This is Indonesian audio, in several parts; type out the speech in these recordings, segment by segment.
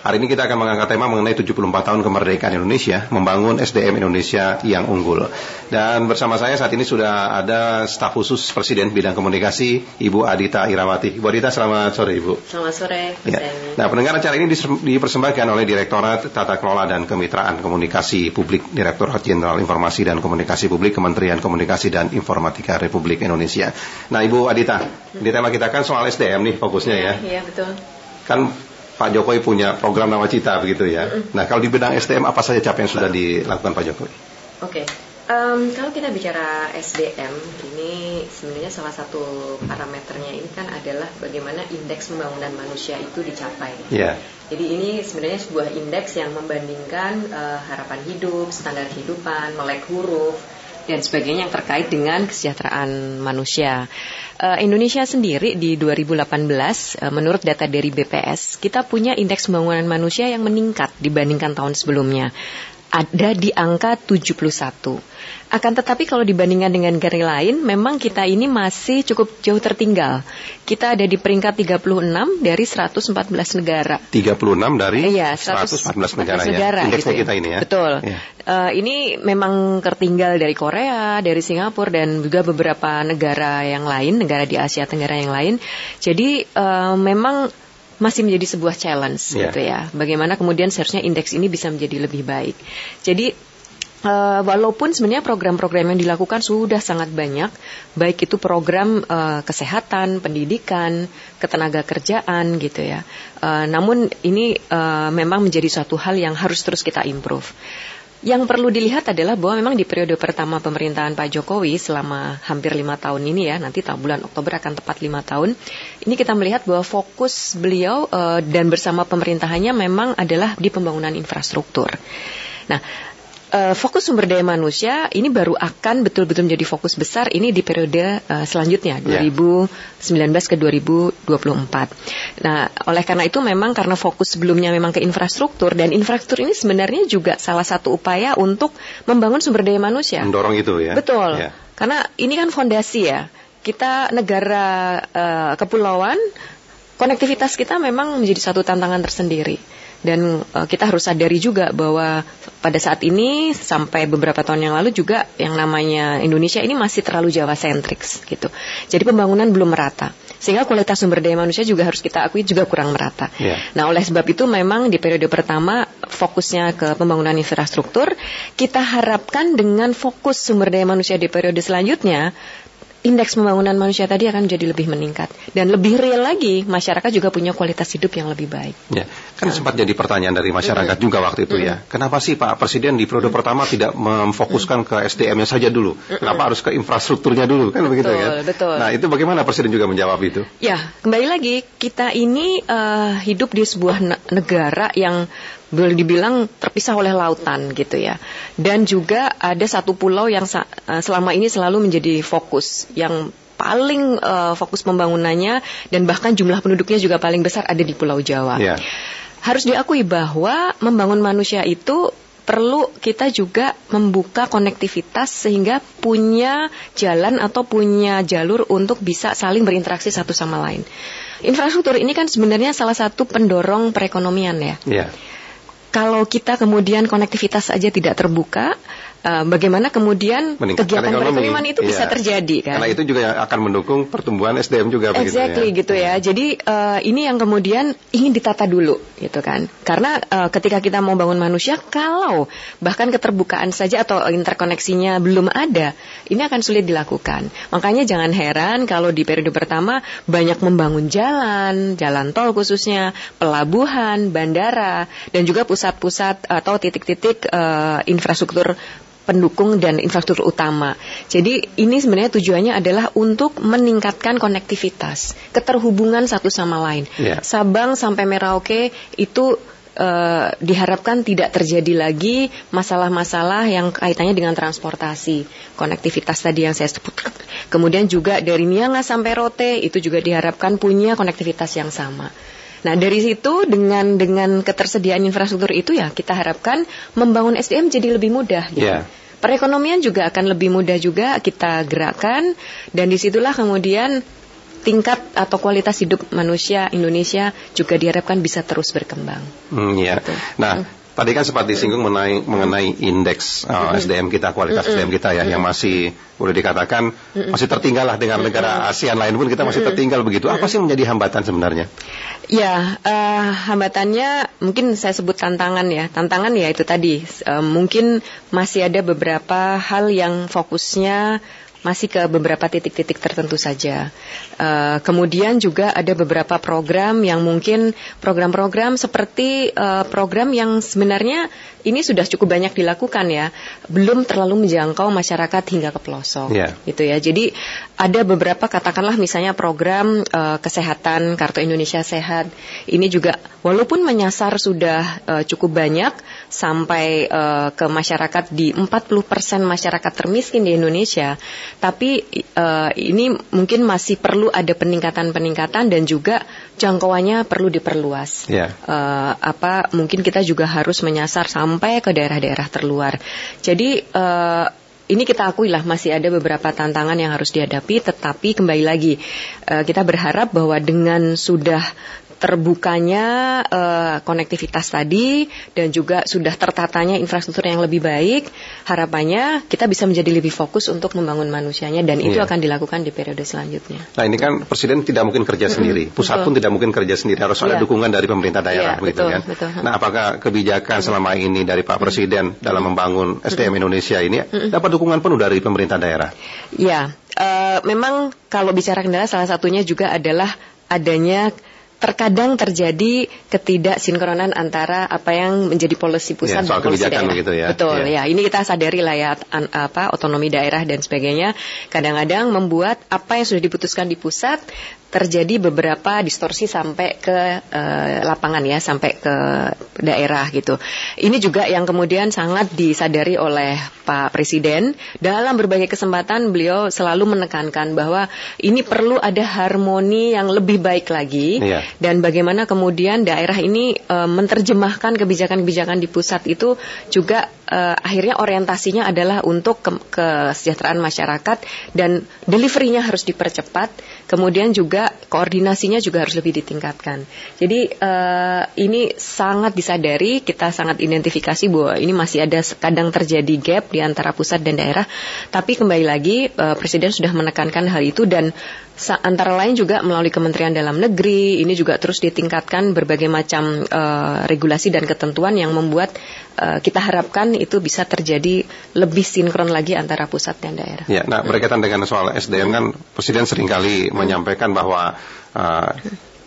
Hari ini kita akan mengangkat tema mengenai 74 tahun kemerdekaan Indonesia, membangun SDM Indonesia yang unggul. Dan bersama saya saat ini sudah ada staf khusus Presiden bidang komunikasi, Ibu Adita Irawati. Ibu Adita, selamat sore Ibu. Selamat sore. Ya. Nah, pendengar acara ini dipersembahkan oleh Direktorat Tata Kelola dan Kemitraan Komunikasi Publik, Direktorat Jenderal Informasi dan Komunikasi Publik, Kementerian Komunikasi dan Informatika Republik Indonesia. Nah, Ibu Adita, di tema kita kan soal SDM nih fokusnya ya. Iya, betul. Kan Pak Jokowi punya program nama cita begitu ya. Nah kalau di bidang SDM apa saja capaian yang sudah dilakukan Pak Jokowi? Oke, okay. um, kalau kita bicara SDM ini sebenarnya salah satu parameternya ini kan adalah bagaimana indeks pembangunan manusia itu dicapai. Yeah. Jadi ini sebenarnya sebuah indeks yang membandingkan uh, harapan hidup, standar kehidupan, melek huruf dan sebagainya yang terkait dengan kesejahteraan manusia. Uh, Indonesia sendiri di 2018 uh, menurut data dari BPS kita punya indeks pembangunan manusia yang meningkat dibandingkan tahun sebelumnya. Ada di angka 71. Akan tetapi kalau dibandingkan dengan negara lain, memang kita ini masih cukup jauh tertinggal. Kita ada di peringkat 36 dari 114 negara. 36 dari iya, 114 negara, negara ya. Indeksnya gitu kita ini ya. Betul. Ya. Uh, ini memang tertinggal dari Korea, dari Singapura dan juga beberapa negara yang lain, negara di Asia Tenggara yang lain. Jadi uh, memang masih menjadi sebuah challenge yeah. gitu ya. Bagaimana kemudian seharusnya indeks ini bisa menjadi lebih baik. Jadi Uh, walaupun sebenarnya program-program yang dilakukan sudah sangat banyak, baik itu program uh, kesehatan, pendidikan, ketenaga kerjaan gitu ya. Uh, namun ini uh, memang menjadi suatu hal yang harus terus kita improve. Yang perlu dilihat adalah bahwa memang di periode pertama pemerintahan Pak Jokowi selama hampir lima tahun ini ya, nanti bulan Oktober akan tepat lima tahun. Ini kita melihat bahwa fokus beliau uh, dan bersama pemerintahannya memang adalah di pembangunan infrastruktur. Nah, uh, fokus sumber daya manusia ini baru akan betul-betul menjadi fokus besar ini di periode uh, selanjutnya yeah. 2019 ke 2024. Nah, oleh karena itu memang karena fokus sebelumnya memang ke infrastruktur dan infrastruktur ini sebenarnya juga salah satu upaya untuk membangun sumber daya manusia. Mendorong itu ya. Betul. Yeah. Karena ini kan fondasi ya. Kita negara uh, kepulauan konektivitas kita memang menjadi satu tantangan tersendiri dan uh, kita harus sadari juga bahwa pada saat ini sampai beberapa tahun yang lalu juga yang namanya Indonesia ini masih terlalu Jawa sentriks gitu. Jadi pembangunan belum merata. Sehingga kualitas sumber daya manusia juga harus kita akui juga kurang merata. Yeah. Nah, oleh sebab itu memang di periode pertama fokusnya ke pembangunan infrastruktur, kita harapkan dengan fokus sumber daya manusia di periode selanjutnya indeks pembangunan manusia tadi akan menjadi lebih meningkat dan lebih real lagi masyarakat juga punya kualitas hidup yang lebih baik. Ya, kan nah. sempat jadi pertanyaan dari masyarakat mm -hmm. juga waktu itu mm -hmm. ya. Kenapa sih Pak Presiden di periode mm -hmm. pertama tidak memfokuskan mm -hmm. ke SDM-nya saja dulu? Mm -hmm. Kenapa harus ke infrastrukturnya dulu? Kan begitu ya. Betul. Nah, itu bagaimana Presiden juga menjawab itu? Ya, kembali lagi kita ini uh, hidup di sebuah negara yang boleh dibilang terpisah oleh lautan gitu ya. Dan juga ada satu pulau yang eh, selama ini selalu menjadi fokus yang paling uh, fokus pembangunannya dan bahkan jumlah penduduknya juga paling besar ada di Pulau Jawa. Yeah. Harus diakui bahwa membangun manusia itu perlu kita juga membuka konektivitas sehingga punya jalan atau punya jalur untuk bisa saling berinteraksi satu sama lain. Infrastruktur ini kan sebenarnya salah satu pendorong perekonomian ya. Yeah kalau kita kemudian konektivitas saja tidak terbuka, uh, bagaimana kemudian kegiatan perekonomian itu iya. bisa terjadi kan? Karena itu juga akan mendukung pertumbuhan SDM juga exactly, begitu ya. gitu ya. Jadi uh, ini yang kemudian ingin ditata dulu gitu kan. Karena uh, ketika kita mau bangun manusia kalau bahkan keterbukaan saja atau interkoneksinya belum ada, ini akan sulit dilakukan. Makanya jangan heran kalau di periode pertama banyak membangun jalan, jalan tol khususnya, pelabuhan, bandara dan juga pusat-pusat atau titik-titik uh, infrastruktur pendukung dan infrastruktur utama. Jadi ini sebenarnya tujuannya adalah untuk meningkatkan konektivitas, keterhubungan satu sama lain. Yeah. Sabang sampai Merauke itu uh, diharapkan tidak terjadi lagi masalah-masalah yang kaitannya dengan transportasi, konektivitas tadi yang saya sebut. Kemudian juga dari Miangas sampai Rote itu juga diharapkan punya konektivitas yang sama. Nah dari situ dengan dengan ketersediaan infrastruktur itu ya kita harapkan membangun SDM jadi lebih mudah. Gitu. Yeah. Perekonomian juga akan lebih mudah juga kita gerakkan dan di situlah kemudian tingkat atau kualitas hidup manusia Indonesia juga diharapkan bisa terus berkembang. Hmm, ya. Gitu. Nah, hmm. Tadi kan sempat disinggung mengenai, mengenai indeks uh, SDM kita, kualitas mm -hmm. SDM kita ya, mm -hmm. yang masih boleh dikatakan mm -hmm. masih tertinggal lah dengan negara ASEAN lain pun kita masih tertinggal begitu. Apa sih menjadi hambatan sebenarnya? Ya, uh, hambatannya mungkin saya sebut tantangan ya. Tantangan ya itu tadi, uh, mungkin masih ada beberapa hal yang fokusnya masih ke beberapa titik-titik tertentu saja. Uh, kemudian juga ada beberapa program yang mungkin program-program seperti uh, program yang sebenarnya ini sudah cukup banyak dilakukan ya, belum terlalu menjangkau masyarakat hingga ke pelosok, yeah. gitu ya. Jadi ada beberapa katakanlah misalnya program uh, kesehatan Kartu Indonesia Sehat, ini juga walaupun menyasar sudah uh, cukup banyak sampai uh, ke masyarakat di 40% masyarakat termiskin di Indonesia, tapi uh, ini mungkin masih perlu ada peningkatan-peningkatan dan juga jangkauannya perlu diperluas. Yeah. Ya. Uh, apa mungkin kita juga harus menyasar sampai ke daerah-daerah terluar. Jadi uh, ini kita akui lah masih ada beberapa tantangan yang harus dihadapi, tetapi kembali lagi kita berharap bahwa dengan sudah terbukanya uh, konektivitas tadi dan juga sudah tertatanya infrastruktur yang lebih baik, harapannya kita bisa menjadi lebih fokus untuk membangun manusianya dan itu iya. akan dilakukan di periode selanjutnya. Nah ini kan presiden tidak mungkin kerja sendiri, pusat betul. pun tidak mungkin kerja sendiri, harus ada iya. dukungan dari pemerintah daerah, iya, begitu betul, kan? Betul. Nah apakah kebijakan selama ini dari Pak Presiden dalam membangun SDM Indonesia ini dapat dukungan penuh dari pemerintah daerah? Ya, uh, memang kalau bicara kendala salah satunya juga adalah adanya terkadang terjadi ketidaksinkronan antara apa yang menjadi polisi pusat ya, dan polisi daerah. Begitu ya. Betul ya. ya. Ini kita sadari lah ya an, apa otonomi daerah dan sebagainya kadang-kadang membuat apa yang sudah diputuskan di pusat terjadi beberapa distorsi sampai ke uh, lapangan ya, sampai ke daerah gitu. Ini juga yang kemudian sangat disadari oleh Pak Presiden dalam berbagai kesempatan beliau selalu menekankan bahwa ini perlu ada harmoni yang lebih baik lagi yeah. dan bagaimana kemudian daerah ini uh, menerjemahkan kebijakan-kebijakan di pusat itu juga uh, akhirnya orientasinya adalah untuk ke kesejahteraan masyarakat dan deliverynya harus dipercepat, kemudian juga koordinasinya juga harus lebih ditingkatkan. Jadi uh, ini sangat disadari, kita sangat identifikasi bahwa ini masih ada kadang terjadi gap di antara pusat dan daerah. Tapi kembali lagi uh, Presiden sudah menekankan hal itu dan antara lain juga melalui Kementerian Dalam Negeri ini juga terus ditingkatkan berbagai macam uh, regulasi dan ketentuan yang membuat uh, kita harapkan itu bisa terjadi lebih sinkron lagi antara pusat dan daerah. Ya, nah berkaitan dengan soal SDM kan Presiden sering kali menyampaikan bahwa uh,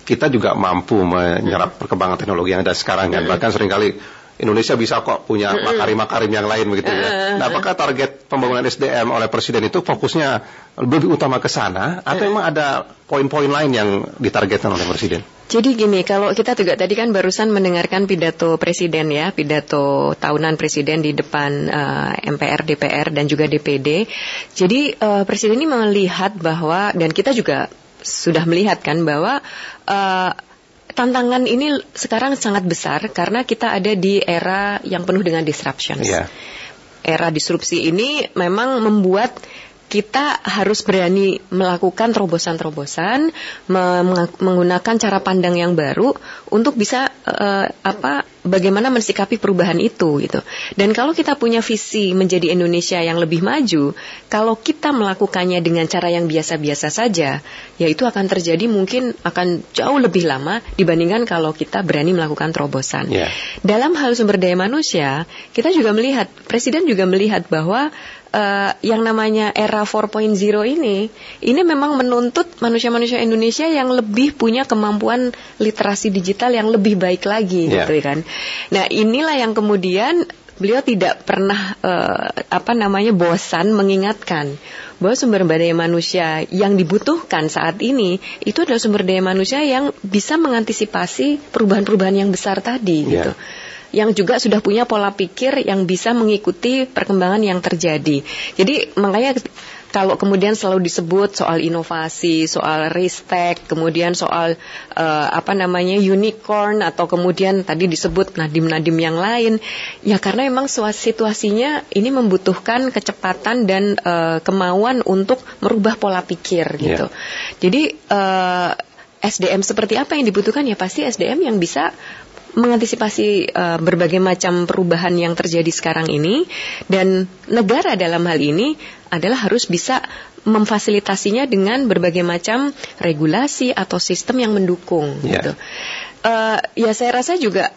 kita juga mampu menyerap perkembangan teknologi yang ada sekarang kan. Bahkan sering kali Indonesia bisa kok punya makarim-makarim yang lain begitu ya. Nah, apakah target pembangunan SDM oleh presiden itu fokusnya lebih utama ke sana atau memang ada poin-poin lain yang ditargetkan oleh presiden? Jadi gini, kalau kita juga tadi kan barusan mendengarkan pidato presiden ya, pidato tahunan presiden di depan uh, eh, MPR, DPR dan juga DPD. Jadi uh, presiden ini melihat bahwa dan kita juga sudah melihat kan bahwa uh, tantangan ini sekarang sangat besar karena kita ada di era yang penuh dengan disruptions. Yeah. Era disrupsi ini memang membuat kita harus berani melakukan terobosan-terobosan, menggunakan cara pandang yang baru untuk bisa uh, apa bagaimana mensikapi perubahan itu gitu. Dan kalau kita punya visi menjadi Indonesia yang lebih maju, kalau kita melakukannya dengan cara yang biasa-biasa saja, ya itu akan terjadi mungkin akan jauh lebih lama dibandingkan kalau kita berani melakukan terobosan. Yeah. Dalam hal sumber daya manusia, kita juga melihat presiden juga melihat bahwa uh, yang namanya era 4.0 ini, ini memang menuntut manusia-manusia Indonesia yang lebih punya kemampuan literasi digital yang lebih baik lagi, yeah. gitu kan. Nah, inilah yang kemudian beliau tidak pernah uh, apa namanya bosan mengingatkan bahwa sumber daya manusia yang dibutuhkan saat ini itu adalah sumber daya manusia yang bisa mengantisipasi perubahan-perubahan yang besar tadi yeah. gitu yang juga sudah punya pola pikir yang bisa mengikuti perkembangan yang terjadi. Jadi makanya kalau kemudian selalu disebut soal inovasi, soal ristek, kemudian soal uh, apa namanya unicorn atau kemudian tadi disebut nadim-nadim yang lain, ya karena memang situasinya ini membutuhkan kecepatan dan uh, kemauan untuk merubah pola pikir gitu. Yeah. Jadi uh, SDM seperti apa yang dibutuhkan ya pasti SDM yang bisa mengantisipasi uh, berbagai macam perubahan yang terjadi sekarang ini dan negara dalam hal ini adalah harus bisa memfasilitasinya dengan berbagai macam regulasi atau sistem yang mendukung yeah. gitu. Uh, ya saya rasa juga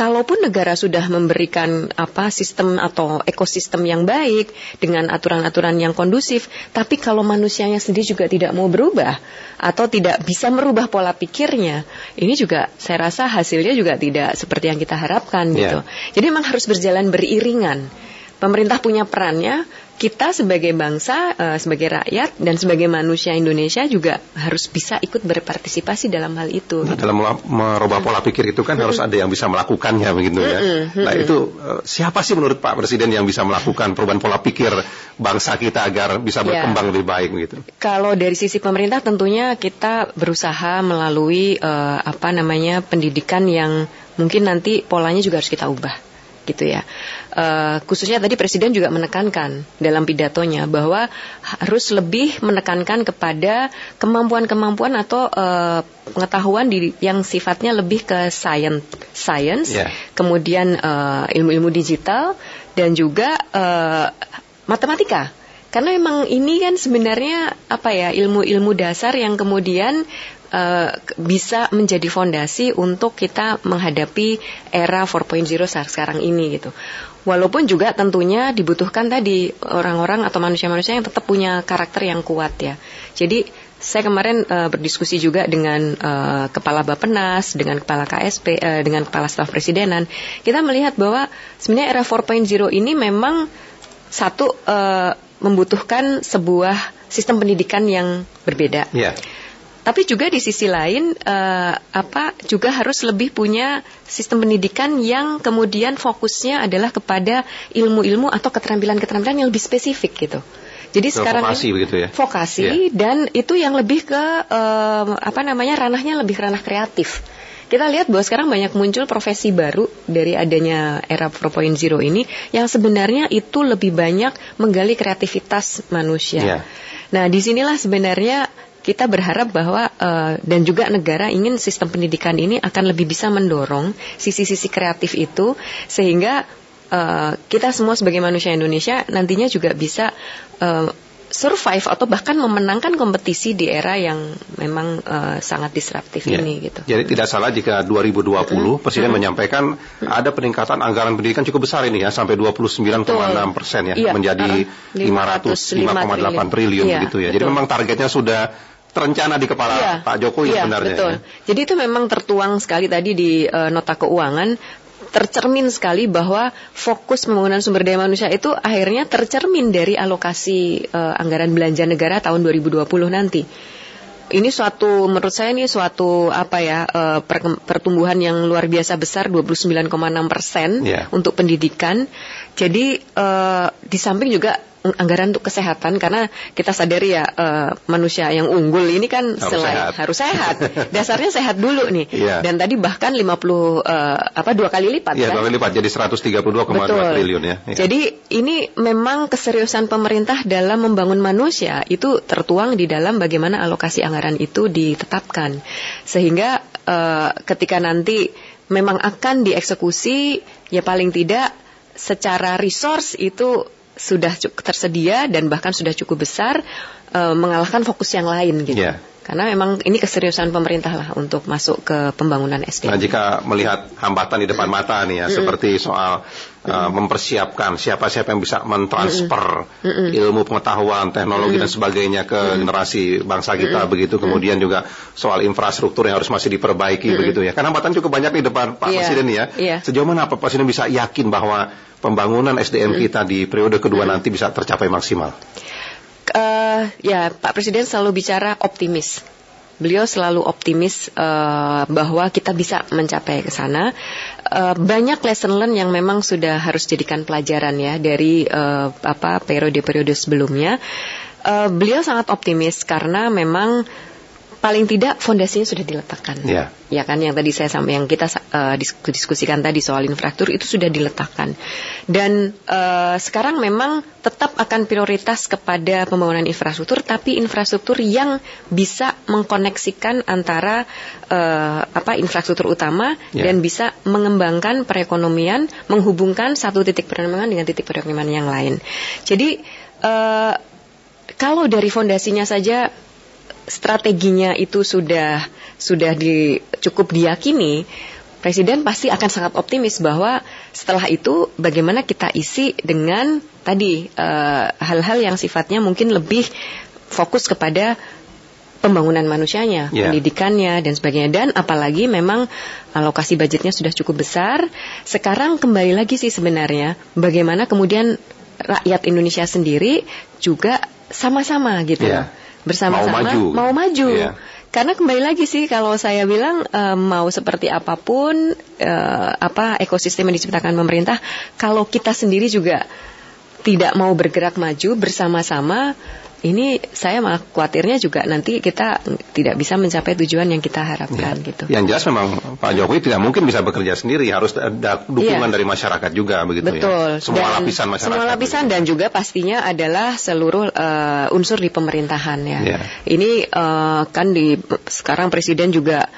kalaupun negara sudah memberikan apa sistem atau ekosistem yang baik dengan aturan-aturan yang kondusif, tapi kalau manusianya sendiri juga tidak mau berubah atau tidak bisa merubah pola pikirnya, ini juga saya rasa hasilnya juga tidak seperti yang kita harapkan yeah. gitu. Jadi memang harus berjalan beriringan. Pemerintah punya perannya, kita sebagai bangsa, uh, sebagai rakyat dan sebagai manusia Indonesia juga harus bisa ikut berpartisipasi dalam hal itu. Nah, dalam merubah pola pikir itu kan harus ada yang bisa melakukannya begitu ya. Nah itu uh, siapa sih menurut Pak Presiden yang bisa melakukan perubahan pola pikir bangsa kita agar bisa ya. berkembang ya. lebih baik begitu? Kalau dari sisi pemerintah tentunya kita berusaha melalui uh, apa namanya pendidikan yang mungkin nanti polanya juga harus kita ubah gitu ya. Uh, khususnya tadi Presiden juga menekankan dalam pidatonya bahwa harus lebih menekankan kepada kemampuan-kemampuan atau uh, pengetahuan di, yang sifatnya lebih ke science, science, yeah. kemudian uh, ilmu-ilmu digital dan juga uh, matematika. Karena memang ini kan sebenarnya apa ya ilmu-ilmu dasar yang kemudian uh, bisa menjadi fondasi untuk kita menghadapi era 4.0 saat sekarang ini gitu. Walaupun juga tentunya dibutuhkan tadi orang-orang atau manusia-manusia yang tetap punya karakter yang kuat ya. Jadi saya kemarin uh, berdiskusi juga dengan uh, kepala Bapenas, dengan kepala KSP, uh, dengan kepala staf presidenan. Kita melihat bahwa sebenarnya era 4.0 ini memang satu uh, membutuhkan sebuah sistem pendidikan yang berbeda. Yeah. Tapi juga di sisi lain uh, apa juga harus lebih punya sistem pendidikan yang kemudian fokusnya adalah kepada ilmu-ilmu atau keterampilan-keterampilan yang lebih spesifik gitu. Jadi so, sekarang vokasi ini, begitu ya. Vokasi yeah. dan itu yang lebih ke uh, apa namanya ranahnya lebih ranah kreatif. Kita lihat bahwa sekarang banyak muncul profesi baru dari adanya era 4.0 ini yang sebenarnya itu lebih banyak menggali kreativitas manusia. Yeah. Nah, di sinilah sebenarnya kita berharap bahwa uh, dan juga negara ingin sistem pendidikan ini akan lebih bisa mendorong sisi-sisi kreatif itu sehingga uh, kita semua sebagai manusia Indonesia nantinya juga bisa uh, survive atau bahkan memenangkan kompetisi di era yang memang uh, sangat disruptif ya. ini gitu. Jadi tidak salah jika 2020 mm Presiden mm menyampaikan mm ada peningkatan anggaran pendidikan cukup besar ini ya sampai 29,6 persen ya iya, menjadi uh, 505,8 triliun iya, begitu ya. Betul. Jadi memang targetnya sudah terencana di kepala iya, Pak Jokowi iya, sebenarnya. Betul. Ya. Jadi itu memang tertuang sekali tadi di uh, nota keuangan tercermin sekali bahwa fokus pembangunan sumber daya manusia itu akhirnya tercermin dari alokasi uh, anggaran belanja negara tahun 2020 nanti. Ini suatu menurut saya ini suatu apa ya uh, pertumbuhan yang luar biasa besar 29,6 persen yeah. untuk pendidikan. Jadi uh, di samping juga anggaran untuk kesehatan karena kita sadari ya uh, manusia yang unggul ini kan harus selain sehat. harus sehat dasarnya sehat dulu nih yeah. dan tadi bahkan 50 uh, eh, apa dua kali lipat yeah, kan? dua kali lipat jadi 132,2 triliun ya yeah. jadi ini memang keseriusan pemerintah dalam membangun manusia itu tertuang di dalam bagaimana alokasi anggaran itu ditetapkan sehingga uh, ketika nanti memang akan dieksekusi ya paling tidak secara resource itu sudah tersedia dan bahkan sudah cukup besar uh, mengalahkan fokus yang lain gitu. Yeah. Karena memang ini keseriusan pemerintah lah untuk masuk ke pembangunan SDM. Nah, jika melihat hambatan di depan mata nih ya, mm -mm. seperti soal uh, mempersiapkan siapa-siapa yang bisa mentransfer mm -mm. ilmu pengetahuan, teknologi mm -mm. dan sebagainya ke mm -mm. generasi bangsa kita mm -mm. begitu. Kemudian mm -mm. juga soal infrastruktur yang harus masih diperbaiki mm -mm. begitu ya. Kan hambatan cukup banyak di depan Pak yeah. Presiden ya. Yeah. Sejauh mana Pak Presiden bisa yakin bahwa pembangunan SDM mm. kita di periode kedua mm. nanti bisa tercapai maksimal? uh, ya Pak Presiden selalu bicara optimis. Beliau selalu optimis uh, bahwa kita bisa mencapai ke sana. Uh, banyak lesson learn yang memang sudah harus jadikan pelajaran ya dari uh, apa periode-periode sebelumnya. uh, beliau sangat optimis karena memang paling tidak fondasinya sudah diletakkan. Ya. Ya kan yang tadi saya sampaikan yang kita uh, diskusikan tadi soal infrastruktur itu sudah diletakkan. Dan uh, sekarang memang tetap akan prioritas kepada pembangunan infrastruktur tapi infrastruktur yang bisa mengkoneksikan antara uh, apa infrastruktur utama ya. dan bisa mengembangkan perekonomian, menghubungkan satu titik perekonomian dengan titik perekonomian yang lain. Jadi uh, kalau dari fondasinya saja strateginya itu sudah sudah di, cukup diyakini, Presiden pasti akan sangat optimis bahwa setelah itu bagaimana kita isi dengan tadi eh, hal-hal uh, yang sifatnya mungkin lebih fokus kepada pembangunan manusianya, yeah. pendidikannya dan sebagainya dan apalagi memang alokasi budgetnya sudah cukup besar. Sekarang kembali lagi sih sebenarnya bagaimana kemudian rakyat Indonesia sendiri juga sama-sama gitu. Yeah bersama-sama mau maju, mau maju. Yeah. Karena kembali lagi sih kalau saya bilang uh, mau seperti apa pun uh, apa ekosistem yang diciptakan pemerintah, kalau kita sendiri juga tidak mau bergerak maju bersama-sama ini saya malah khawatirnya juga nanti kita tidak bisa mencapai tujuan yang kita harapkan ya. gitu. Yang jelas memang Pak Jokowi tidak mungkin bisa bekerja sendiri, harus ada dukungan ya. dari masyarakat juga begitu ya. Betul. ya. Semua dan lapisan masyarakat. Semua lapisan begitu. dan juga pastinya adalah seluruh uh, unsur di pemerintahan ya. ya. Ini uh, kan di sekarang presiden juga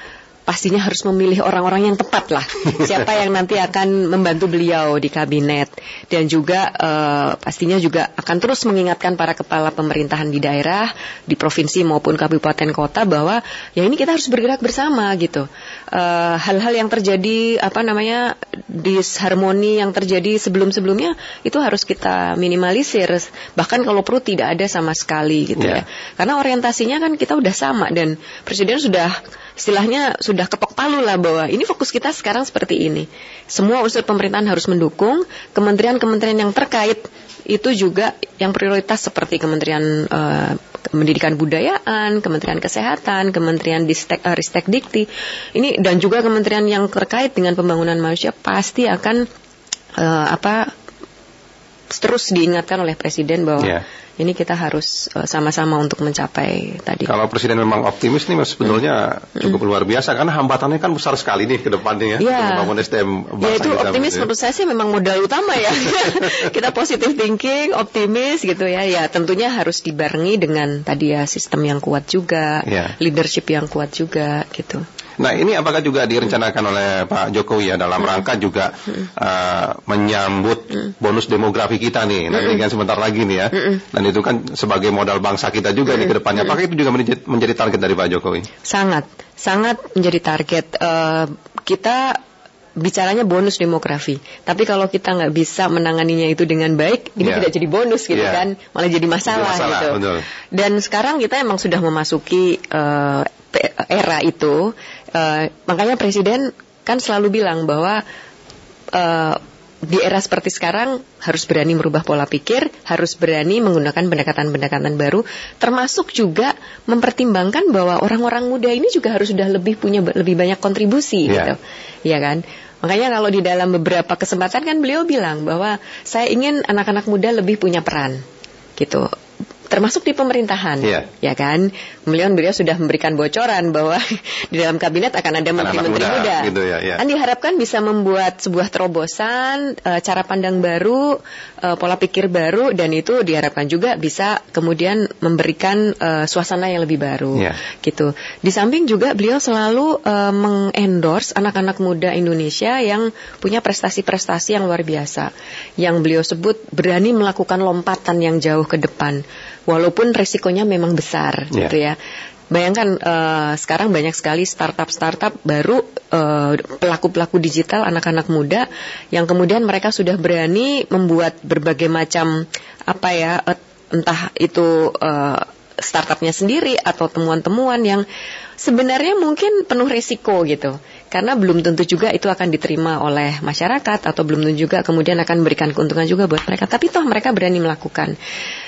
pastinya harus memilih orang-orang yang tepat lah. Siapa yang nanti akan membantu beliau di kabinet dan juga uh, pastinya juga akan terus mengingatkan para kepala pemerintahan di daerah, di provinsi maupun kabupaten kota bahwa ya ini kita harus bergerak bersama gitu. Eh, hal-hal uh, yang terjadi apa namanya disharmoni yang terjadi sebelum-sebelumnya itu harus kita minimalisir. Bahkan kalau perlu tidak ada sama sekali gitu yeah. ya. Karena orientasinya kan kita udah sama dan presiden sudah istilahnya sudah ketok palu lah bahwa ini fokus kita sekarang seperti ini. Semua unsur pemerintahan harus mendukung, kementerian-kementerian yang terkait itu juga yang prioritas seperti Kementerian uh, Pendidikan Budayaan, Kementerian Kesehatan, Kementerian Distek, uh, Ristek Dikti, ini dan juga kementerian yang terkait dengan pembangunan manusia pasti akan uh, apa terus diingatkan oleh Presiden bahwa yeah ini kita harus uh, sama-sama untuk mencapai tadi. Kalau presiden memang optimis nih, mas sebetulnya hmm. cukup hmm. luar biasa karena hambatannya kan besar sekali nih ke depannya ya. ya. Membangun SDM Ya itu optimis menurut saya sih memang modal utama ya. kita positif thinking, optimis gitu ya. Ya tentunya harus dibarengi dengan tadi ya sistem yang kuat juga, ya. leadership yang kuat juga gitu. Nah ini apakah juga direncanakan oleh Pak Jokowi ya dalam hmm. rangka juga uh, menyambut hmm. bonus demografi kita nih, nanti kan sebentar lagi nih ya. Dan itu kan sebagai modal bangsa kita juga nih ke depannya. Apakah itu juga menjadi target dari Pak Jokowi? Sangat, sangat menjadi target. Uh, kita bicaranya bonus demografi. Tapi kalau kita nggak bisa menanganinya itu dengan baik, ini yeah. tidak jadi bonus gitu yeah. kan, malah jadi masalah, masalah gitu. Betul. Dan sekarang kita emang sudah memasuki uh, era itu Uh, makanya presiden kan selalu bilang bahwa uh, di era seperti sekarang harus berani merubah pola pikir, harus berani menggunakan pendekatan-pendekatan baru, termasuk juga mempertimbangkan bahwa orang-orang muda ini juga harus sudah lebih punya lebih banyak kontribusi, yeah. gitu, ya kan? Makanya kalau di dalam beberapa kesempatan kan beliau bilang bahwa saya ingin anak-anak muda lebih punya peran, gitu termasuk di pemerintahan, yeah. ya kan? Beliau beliau sudah memberikan bocoran bahwa di dalam kabinet akan ada menteri-menteri muda, muda. Gitu ya, ya. Kan diharapkan bisa membuat sebuah terobosan, uh, cara pandang baru, uh, pola pikir baru, dan itu diharapkan juga bisa kemudian memberikan uh, suasana yang lebih baru, yeah. gitu. Di samping juga beliau selalu mengendorse anak-anak muda Indonesia yang punya prestasi-prestasi yang luar biasa, yang beliau sebut berani melakukan lompatan yang jauh ke depan walaupun resikonya memang besar yeah. gitu ya. Bayangkan uh, sekarang banyak sekali startup-startup baru eh, pelaku-pelaku digital anak-anak muda yang kemudian mereka sudah berani membuat berbagai macam apa ya uh, entah itu uh, startupnya sendiri atau temuan-temuan yang sebenarnya mungkin penuh resiko gitu karena belum tentu juga itu akan diterima oleh masyarakat atau belum tentu juga kemudian akan memberikan keuntungan juga buat mereka tapi toh mereka berani melakukan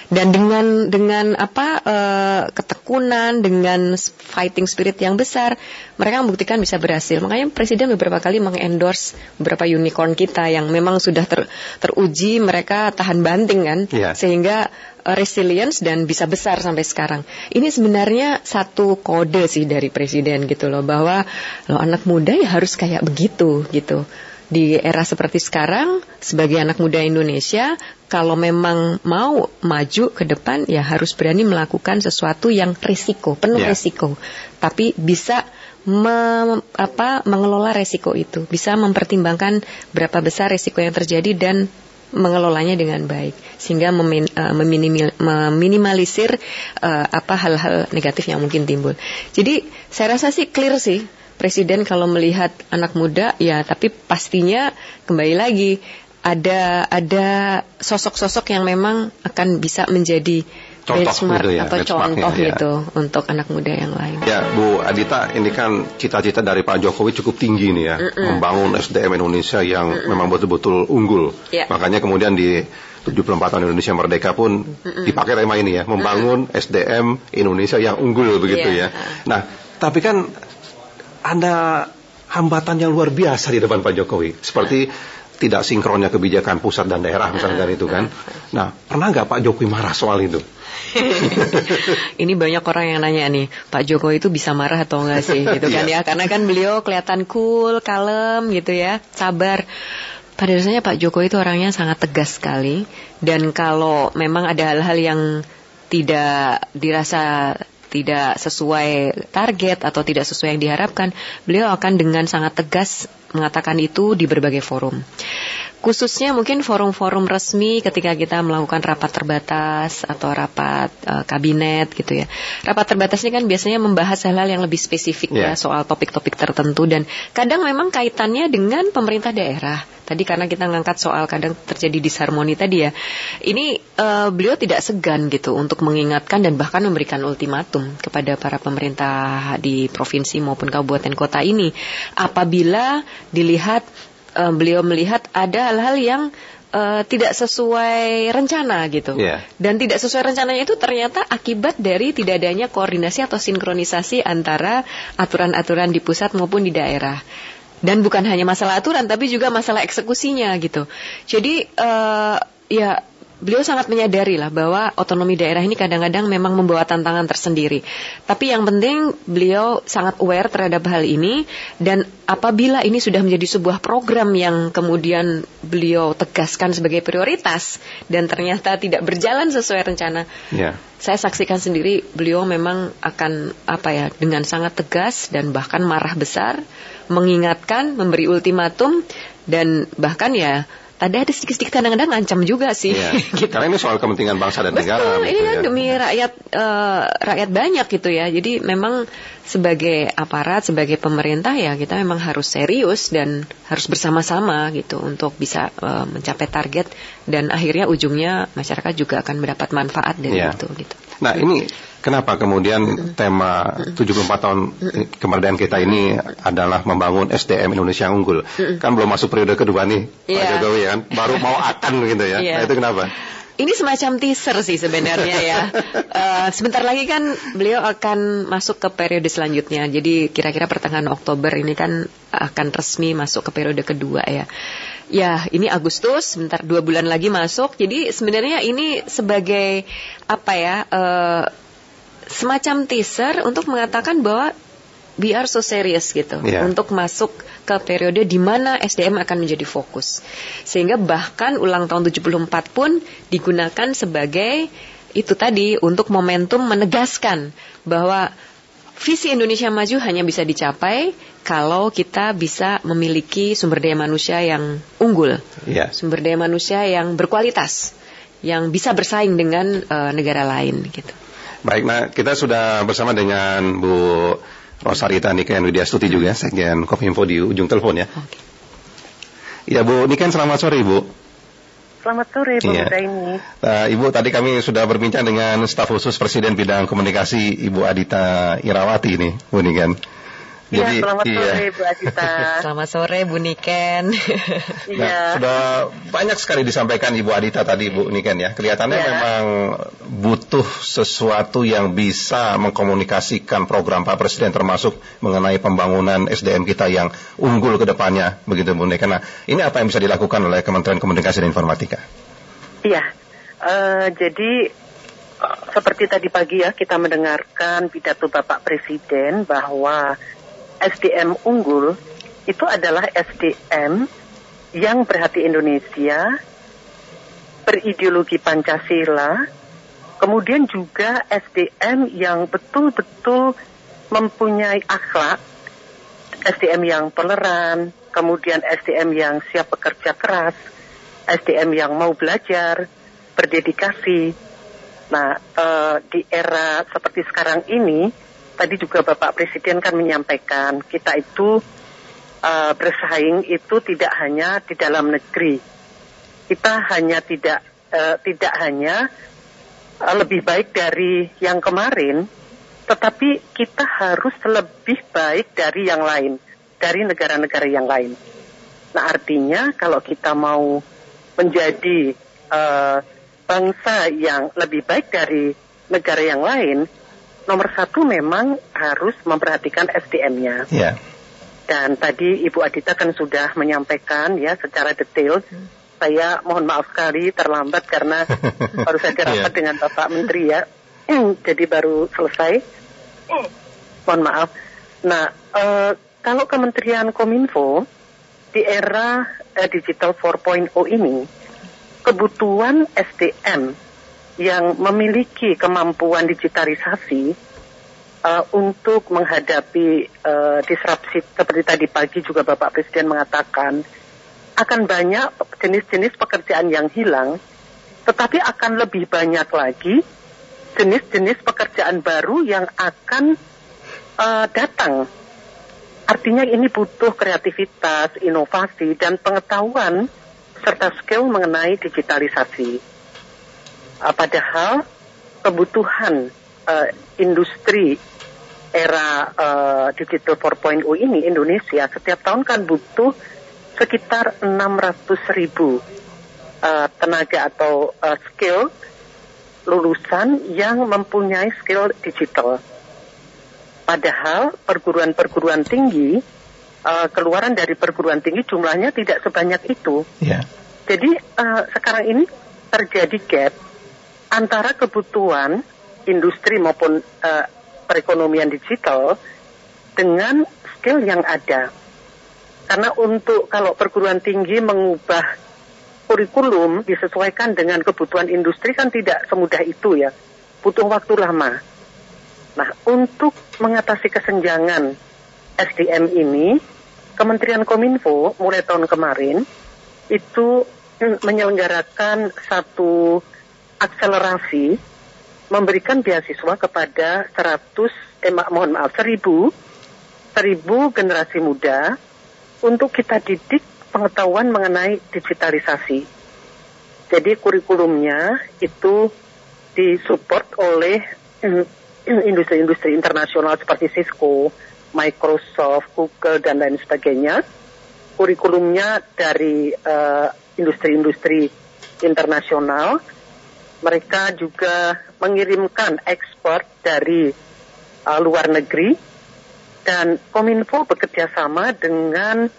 Dan dengan dengan apa uh, ketekunan, dengan fighting spirit yang besar, mereka membuktikan bisa berhasil. Makanya presiden beberapa kali mengendorse beberapa unicorn kita yang memang sudah ter, teruji mereka tahan banting kan, yeah. sehingga uh, resilience dan bisa besar sampai sekarang. Ini sebenarnya satu kode sih dari presiden gitu loh bahwa lo anak muda ya harus kayak begitu gitu di era seperti sekarang sebagai anak muda Indonesia kalau memang mau maju ke depan ya harus berani melakukan sesuatu yang risiko penuh yeah. risiko tapi bisa me, apa, mengelola risiko itu bisa mempertimbangkan berapa besar risiko yang terjadi dan mengelolanya dengan baik sehingga memin, uh, meminimalisir uh, apa hal-hal negatif yang mungkin timbul. Jadi saya rasa sih clear sih presiden kalau melihat anak muda ya tapi pastinya kembali lagi ada ada sosok-sosok yang memang akan bisa menjadi contoh benchmark gitu ya, atau contoh ya. gitu untuk anak muda yang lain. Ya, Bu Adita, ini kan cita-cita dari Pak Jokowi cukup tinggi nih ya, mm -mm. membangun SDM Indonesia yang mm -mm. memang betul-betul unggul. Yeah. Makanya kemudian di 74 tahun Indonesia Merdeka pun mm -mm. dipakai tema ini ya, membangun mm -mm. SDM Indonesia yang unggul begitu yeah. ya. Nah, tapi kan ada hambatan yang luar biasa di depan Pak Jokowi. Seperti tidak sinkronnya kebijakan pusat dan daerah misalnya itu kan. Nah, pernah nggak Pak Jokowi marah soal itu? Ini banyak orang yang nanya nih, Pak Jokowi itu bisa marah atau enggak sih gitu kan iya. ya? Karena kan beliau kelihatan cool, kalem gitu ya, sabar. Pada dasarnya Pak Jokowi itu orangnya sangat tegas sekali dan kalau memang ada hal-hal yang tidak dirasa tidak sesuai target atau tidak sesuai yang diharapkan, beliau akan dengan sangat tegas mengatakan itu di berbagai forum. Khususnya mungkin forum-forum resmi ketika kita melakukan rapat terbatas atau rapat uh, kabinet gitu ya. Rapat terbatas ini kan biasanya membahas hal-hal yang lebih spesifik yeah. ya soal topik-topik tertentu dan kadang memang kaitannya dengan pemerintah daerah. Tadi karena kita ngangkat soal kadang terjadi disharmoni tadi ya. Ini uh, beliau tidak segan gitu untuk mengingatkan dan bahkan memberikan ultimatum kepada para pemerintah di provinsi maupun kabupaten kota ini apabila dilihat uh, beliau melihat ada hal-hal yang uh, tidak sesuai rencana gitu. Yeah. Dan tidak sesuai rencananya itu ternyata akibat dari tidak adanya koordinasi atau sinkronisasi antara aturan-aturan di pusat maupun di daerah. Dan bukan hanya masalah aturan tapi juga masalah eksekusinya gitu. Jadi uh, ya beliau sangat menyadari lah bahwa otonomi daerah ini kadang-kadang memang membawa tantangan tersendiri. Tapi yang penting beliau sangat aware terhadap hal ini dan apabila ini sudah menjadi sebuah program yang kemudian beliau tegaskan sebagai prioritas dan ternyata tidak berjalan sesuai rencana, yeah. saya saksikan sendiri beliau memang akan apa ya dengan sangat tegas dan bahkan marah besar mengingatkan, memberi ultimatum dan bahkan ya ada ada sedikit-sedikit kadang-kadang ngancam juga sih. Iya. gitu. Karena ini soal kepentingan bangsa dan Betul, negara. Betul, ini gitu kan ya. demi rakyat uh, rakyat banyak gitu ya. Jadi memang sebagai aparat, sebagai pemerintah ya kita memang harus serius dan harus bersama-sama gitu untuk bisa uh, mencapai target dan akhirnya ujungnya masyarakat juga akan mendapat manfaat dari yeah. itu gitu. Nah, ini Kenapa kemudian tema 74 tahun kemerdekaan kita ini adalah membangun SDM Indonesia yang unggul? Kan belum masuk periode kedua nih yeah. Pak. Jokowi kan, baru mau akan gitu ya. Yeah. Nah itu kenapa? Ini semacam teaser sih sebenarnya ya. uh, sebentar lagi kan beliau akan masuk ke periode selanjutnya. Jadi kira-kira pertengahan Oktober ini kan akan resmi masuk ke periode kedua ya. Ya, ini Agustus, sebentar dua bulan lagi masuk. Jadi sebenarnya ini sebagai apa ya? Uh, semacam teaser untuk mengatakan bahwa we are so serious gitu yeah. untuk masuk ke periode di mana SDM akan menjadi fokus. Sehingga bahkan ulang tahun 74 pun digunakan sebagai itu tadi untuk momentum menegaskan bahwa visi Indonesia maju hanya bisa dicapai kalau kita bisa memiliki sumber daya manusia yang unggul, yeah. sumber daya manusia yang berkualitas, yang bisa bersaing dengan uh, negara lain gitu. Baik, nah kita sudah bersama dengan Bu Rosarita Niken Widya Stuti juga, Sekjen Kominfo di ujung telepon ya. Oke. Ya Bu Niken, selamat sore Ibu. Selamat sore Bu iya. ini. Uh, Ibu, tadi kami sudah berbincang dengan staf khusus Presiden Bidang Komunikasi Ibu Adita Irawati ini, Bu Niken. Jadi, ya, selamat iya. sore Bu Adita. selamat sore Bu Niken. Iya. nah, sudah banyak sekali disampaikan Ibu Adita tadi Bu Niken ya. Kelihatannya ya. memang butuh sesuatu yang bisa mengkomunikasikan program Pak Presiden termasuk mengenai pembangunan SDM kita yang unggul ke depannya begitu Bu Niken. Nah, ini apa yang bisa dilakukan oleh Kementerian Komunikasi dan Informatika? Iya. Uh, jadi seperti tadi pagi ya kita mendengarkan pidato Bapak Presiden bahwa SDM unggul itu adalah SDM yang berhati Indonesia, berideologi Pancasila, kemudian juga SDM yang betul-betul mempunyai akhlak, SDM yang toleran, kemudian SDM yang siap bekerja keras, SDM yang mau belajar, berdedikasi. Nah, uh, di era seperti sekarang ini, tadi juga Bapak Presiden kan menyampaikan kita itu uh, bersaing itu tidak hanya di dalam negeri. Kita hanya tidak uh, tidak hanya uh, lebih baik dari yang kemarin, tetapi kita harus lebih baik dari yang lain, dari negara-negara yang lain. Nah artinya kalau kita mau menjadi uh, bangsa yang lebih baik dari negara yang lain, nomor satu memang harus memperhatikan SDM-nya. Yeah. Dan tadi Ibu Adita kan sudah menyampaikan ya secara detail. Hmm. Saya mohon maaf sekali terlambat karena baru saja iya. rapat yeah. dengan Bapak Menteri ya. Jadi baru selesai. Mohon maaf. Nah, uh, kalau Kementerian Kominfo di era uh, Digital 4.0 ini, kebutuhan SDM yang memiliki kemampuan digitalisasi uh, untuk menghadapi uh, disrupsi seperti tadi pagi juga Bapak Presiden mengatakan akan banyak jenis-jenis pekerjaan yang hilang, tetapi akan lebih banyak lagi jenis-jenis pekerjaan baru yang akan uh, datang. Artinya ini butuh kreativitas, inovasi, dan pengetahuan serta skill mengenai digitalisasi. Uh, padahal kebutuhan uh, industri era uh, digital 4.0 ini Indonesia setiap tahun kan butuh sekitar 600 ribu uh, tenaga atau uh, skill lulusan yang mempunyai skill digital. Padahal perguruan-perguruan tinggi, uh, keluaran dari perguruan tinggi jumlahnya tidak sebanyak itu. Yeah. Jadi uh, sekarang ini terjadi gap antara kebutuhan industri maupun uh, perekonomian digital dengan skill yang ada. Karena untuk kalau perguruan tinggi mengubah kurikulum disesuaikan dengan kebutuhan industri kan tidak semudah itu ya. Butuh waktu lama. Nah, untuk mengatasi kesenjangan SDM ini, Kementerian Kominfo mulai tahun kemarin itu menyelenggarakan satu akselerasi memberikan beasiswa kepada 100 eh mohon maaf 1000 1000 generasi muda untuk kita didik pengetahuan mengenai digitalisasi. Jadi kurikulumnya itu disupport oleh industri-industri internasional seperti Cisco, Microsoft, Google dan lain sebagainya. Kurikulumnya dari uh, industri-industri internasional mereka juga mengirimkan ekspor dari uh, luar negeri dan Kominfo bekerja sama dengan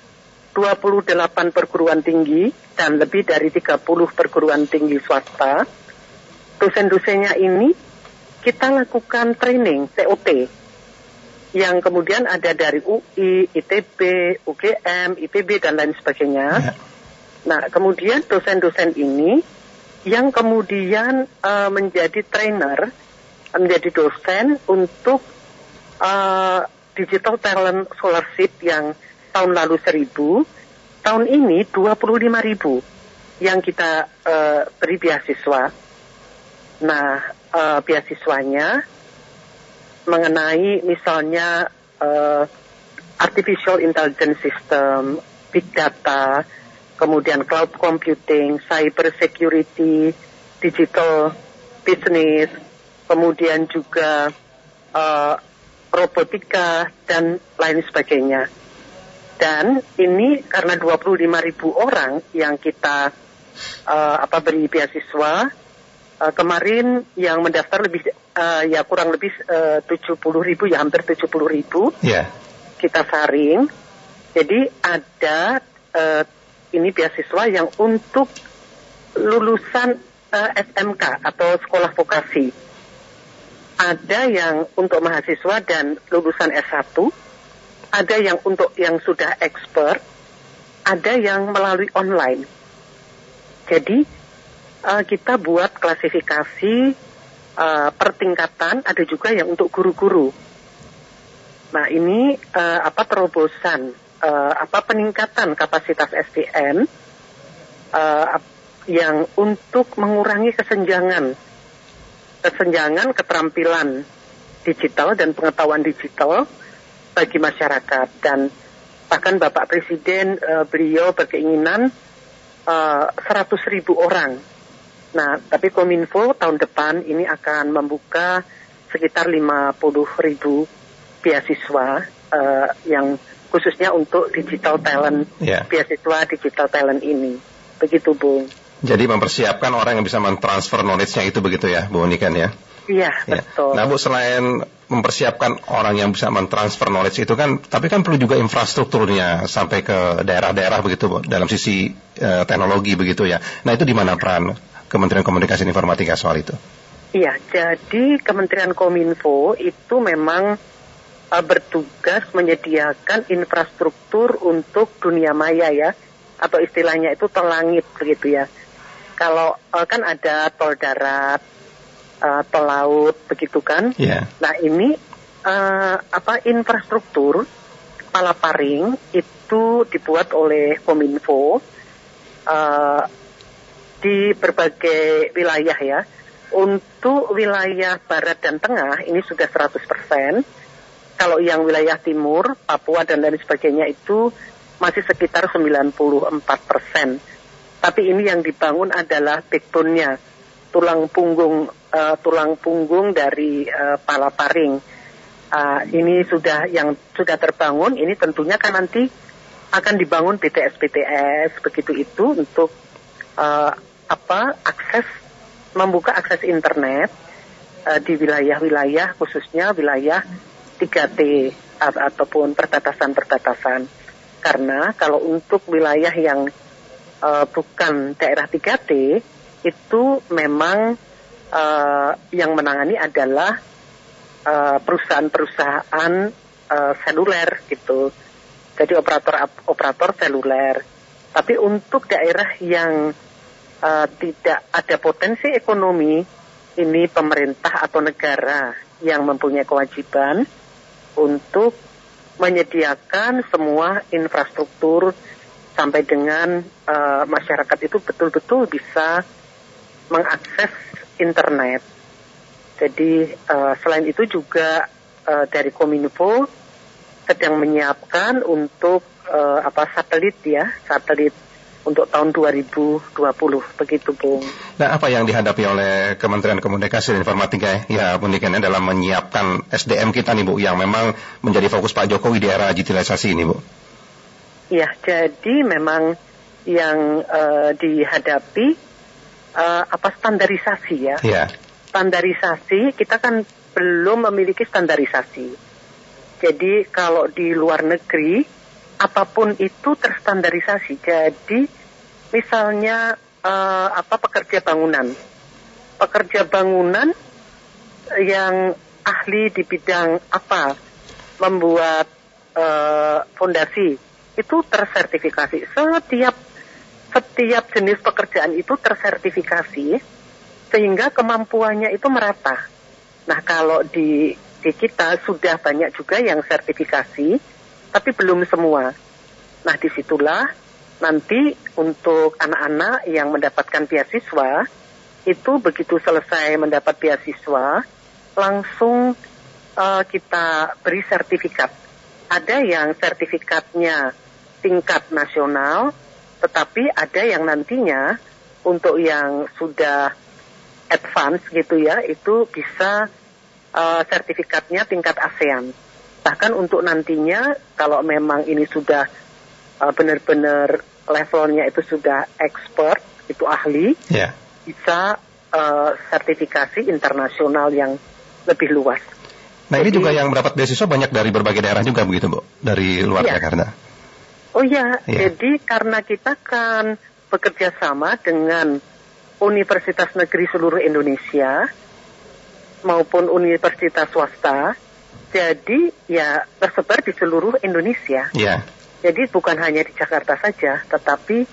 28 perguruan tinggi dan lebih dari 30 perguruan tinggi swasta. Dosen-dosennya ini kita lakukan training TOT yang kemudian ada dari UI, ITB, UGM, IPB dan lain sebagainya. Ya. Nah, kemudian dosen-dosen ini yang kemudian uh, menjadi trainer, menjadi dosen untuk uh, digital talent scholarship yang tahun lalu seribu, tahun ini dua puluh lima ribu yang kita uh, beri beasiswa. Nah, uh, beasiswanya mengenai misalnya uh, artificial intelligence system, big data, kemudian cloud computing, cyber security, digital business, kemudian juga uh, robotika, dan lain sebagainya. Dan ini karena 25 ribu orang yang kita uh, apa beri beasiswa, uh, kemarin yang mendaftar lebih uh, ya kurang lebih uh, 70 ribu ya hampir 70 ribu. Yeah. Kita saring. Jadi ada uh, ini beasiswa yang untuk lulusan uh, SMK atau sekolah vokasi. Ada yang untuk mahasiswa dan lulusan S1, ada yang untuk yang sudah expert, ada yang melalui online. Jadi uh, kita buat klasifikasi uh, pertingkatan, ada juga yang untuk guru-guru. Nah ini uh, apa terobosan, uh, apa peningkatan kapasitas SDM uh, yang untuk mengurangi kesenjangan, kesenjangan keterampilan digital dan pengetahuan digital bagi masyarakat dan bahkan Bapak Presiden uh, beliau berkeinginan uh, 100 ribu orang. Nah, tapi Kominfo tahun depan ini akan membuka sekitar 50 ribu beasiswa uh, yang khususnya untuk digital talent, yeah. beasiswa digital talent ini. Begitu, Bu. Jadi mempersiapkan orang yang bisa mentransfer knowledge-nya itu begitu ya, Bu Niken ya? Iya, ya. betul. Nah, Bu, selain mempersiapkan orang yang bisa mentransfer knowledge itu kan, tapi kan perlu juga infrastrukturnya sampai ke daerah-daerah begitu, Bu, dalam sisi uh, teknologi begitu ya. Nah, itu di mana peran Kementerian Komunikasi dan Informatika soal itu? Iya, jadi Kementerian Kominfo itu memang uh, bertugas menyediakan infrastruktur untuk dunia maya ya, atau istilahnya itu tol langit begitu ya kalau uh, kan ada tol darat, uh, tol laut, begitu kan? Yeah. Nah ini uh, apa infrastruktur Palaparing itu dibuat oleh Kominfo uh, di berbagai wilayah ya. Untuk wilayah barat dan tengah ini sudah 100%. Kalau yang wilayah timur, Papua dan lain sebagainya itu masih sekitar 94 persen tapi ini yang dibangun adalah backbone-nya, tulang punggung uh, tulang punggung dari uh, Palaparing. Uh, ini sudah yang sudah terbangun, ini tentunya kan nanti akan dibangun BTS-BTS begitu itu untuk uh, apa akses membuka akses internet uh, di wilayah-wilayah khususnya wilayah 3T ataupun perbatasan-perbatasan. Karena kalau untuk wilayah yang uh, bukan daerah 3T itu memang uh, yang menangani adalah uh, perusahaan-perusahaan uh, seluler gitu. Jadi operator-operator seluler. Tapi untuk daerah yang uh, tidak ada potensi ekonomi, ini pemerintah atau negara yang mempunyai kewajiban untuk menyediakan semua infrastruktur sampai dengan uh, masyarakat itu betul-betul bisa mengakses internet. Jadi uh, selain itu juga uh, dari Kominfo sedang menyiapkan untuk uh, apa satelit ya, satelit untuk tahun 2020 begitu Bung. Nah apa yang dihadapi oleh Kementerian Komunikasi dan Informatika ya Bu Niken dalam menyiapkan SDM kita nih Bu yang memang menjadi fokus Pak Jokowi di era digitalisasi ini Bu? Ya, jadi memang yang uh, dihadapi uh, apa standarisasi ya. Yeah. Standarisasi kita kan belum memiliki standarisasi. Jadi kalau di luar negeri apa pun itu terstandarisasi. Jadi misalnya uh, apa pekerja bangunan, pekerja bangunan yang ahli di bidang apa membuat uh, fondasi itu tersertifikasi. Setiap setiap jenis pekerjaan itu tersertifikasi sehingga kemampuannya itu merata. Nah, kalau di di kita sudah banyak juga yang sertifikasi, tapi belum semua. Nah, di situlah nanti untuk anak-anak yang mendapatkan beasiswa, itu begitu selesai mendapat beasiswa, langsung uh, kita beri sertifikat. Ada yang sertifikatnya tingkat nasional, tetapi ada yang nantinya untuk yang sudah advance gitu ya, itu bisa uh, sertifikatnya tingkat ASEAN. Bahkan untuk nantinya kalau memang ini sudah uh, benar-benar levelnya itu sudah expert, itu ahli, yeah. bisa uh, sertifikasi internasional yang lebih luas. Nah Jadi, ini juga yang mendapat beasiswa banyak dari berbagai daerah juga begitu Bu, dari luar iya. Jakarta. Oh iya, iya, jadi karena kita kan bekerja sama dengan universitas negeri seluruh Indonesia maupun universitas swasta, jadi ya tersebar di seluruh Indonesia. Yeah. Jadi bukan hanya di Jakarta saja, tetapi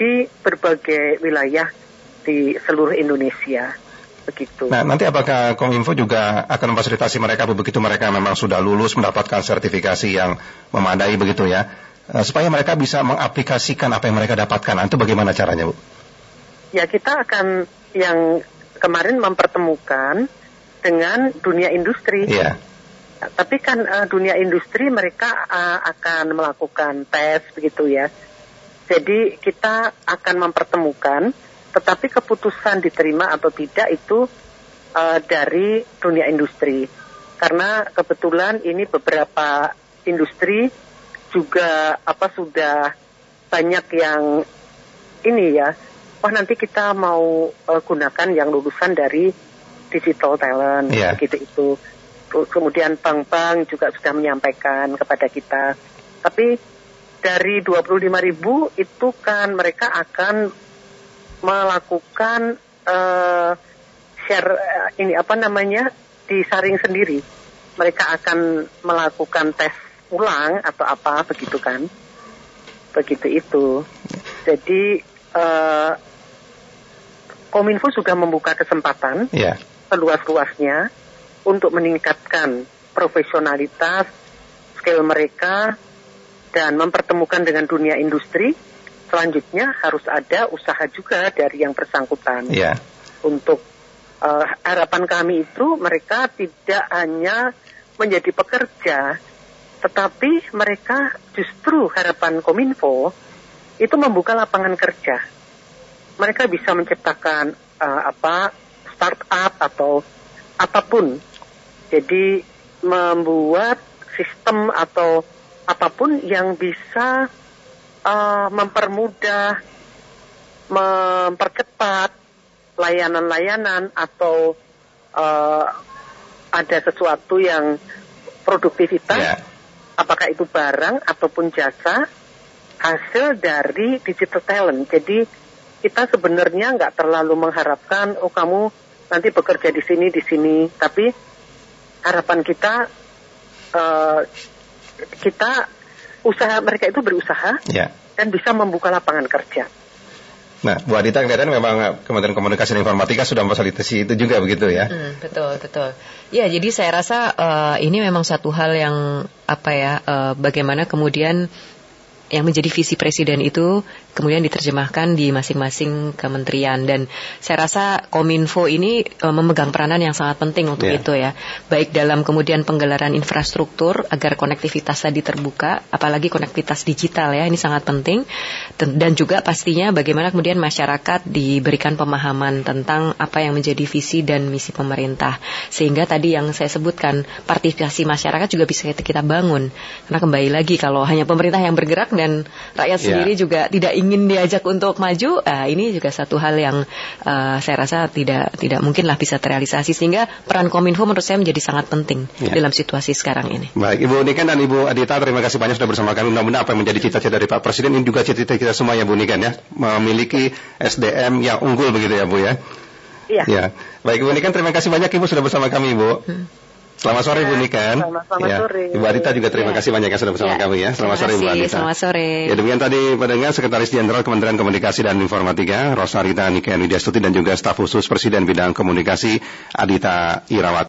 di berbagai wilayah di seluruh Indonesia. Begitu. Nah, nanti apakah Kominfo juga akan memfasilitasi mereka begitu mereka memang sudah lulus mendapatkan sertifikasi yang memadai begitu ya? Eh, supaya mereka bisa mengaplikasikan apa yang mereka dapatkan. Nah, itu bagaimana caranya, Bu? Ya, kita akan yang kemarin mempertemukan dengan dunia industri. Iya. Tapi kan uh, dunia industri mereka uh, akan melakukan tes begitu ya. Jadi kita akan mempertemukan, tetapi keputusan diterima atau tidak itu uh, dari dunia industri. Karena kebetulan ini beberapa industri juga apa sudah banyak yang ini ya, wah nanti kita mau uh, gunakan yang lulusan dari digital talent yeah. gitu itu. Kemudian bank-bank juga sudah menyampaikan kepada kita. Tapi dari 25 ribu itu kan mereka akan melakukan uh, share uh, ini apa namanya disaring sendiri. Mereka akan melakukan tes ulang atau apa begitu kan begitu itu jadi uh, Kominfo juga membuka kesempatan yeah. seluas-luasnya untuk meningkatkan profesionalitas skill mereka dan mempertemukan dengan dunia industri selanjutnya harus ada usaha juga dari yang bersangkutan yeah. untuk uh, harapan kami itu mereka tidak hanya menjadi pekerja tetapi mereka justru harapan Kominfo itu membuka lapangan kerja. Mereka bisa menciptakan uh, apa startup atau apa pun. Jadi membuat sistem atau apa pun yang bisa uh, mempermudah, mempercepat layanan-layanan atau uh, ada sesuatu yang produktivitas yeah apakah itu barang ataupun jasa hasil dari digital talent. Jadi kita sebenarnya nggak terlalu mengharapkan oh kamu nanti bekerja di sini di sini, tapi harapan kita uh, kita usaha mereka itu berusaha yeah. dan bisa membuka lapangan kerja. Nah, Bu Adita kelihatan memang Kementerian Komunikasi dan Informatika sudah memfasilitasi itu juga begitu ya? Hmm, betul, betul. Ya, jadi saya rasa uh, ini memang satu hal yang apa ya, uh, bagaimana kemudian yang menjadi visi presiden itu kemudian diterjemahkan di masing-masing kementerian. Dan saya rasa Kominfo ini e, memegang peranan yang sangat penting untuk yeah. itu ya. Baik dalam kemudian penggelaran infrastruktur agar konektivitas tadi terbuka apalagi konektivitas digital ya ini sangat penting. Dan juga pastinya bagaimana kemudian masyarakat diberikan pemahaman tentang apa yang menjadi visi dan misi pemerintah. Sehingga tadi yang saya sebutkan partisipasi masyarakat juga bisa kita bangun. Karena kembali lagi kalau hanya pemerintah yang bergerak dan rakyat yeah. sendiri juga tidak ingin diajak untuk maju, uh, ini juga satu hal yang uh, saya rasa tidak tidak mungkinlah bisa terrealisasi sehingga peran Kominfo menurut saya menjadi sangat penting ya. dalam situasi sekarang ini. Baik, Ibu Niken dan Ibu Adita terima kasih banyak sudah bersama kami. Mudah-mudahan apa yang menjadi cita-cita dari Pak Presiden ini juga cita-cita kita semua ya Bu Niken ya, memiliki SDM yang unggul begitu ya Bu ya. Iya. Ya. Baik Ibu Niken terima kasih banyak Ibu sudah bersama kami Ibu. Hmm. Selamat sore Bu Nikan. Selamat, selamat ya. sore. Ibu Adita juga terima ya. kasih banyak yang sudah bersama ya. kami ya. Selamat sore Bu Adita. Selamat sore. Ya demikian tadi pendengar Sekretaris Jenderal Kementerian Komunikasi dan Informatika Rosarita Niken Widyastuti dan juga staf khusus Presiden bidang komunikasi Adita Irawat.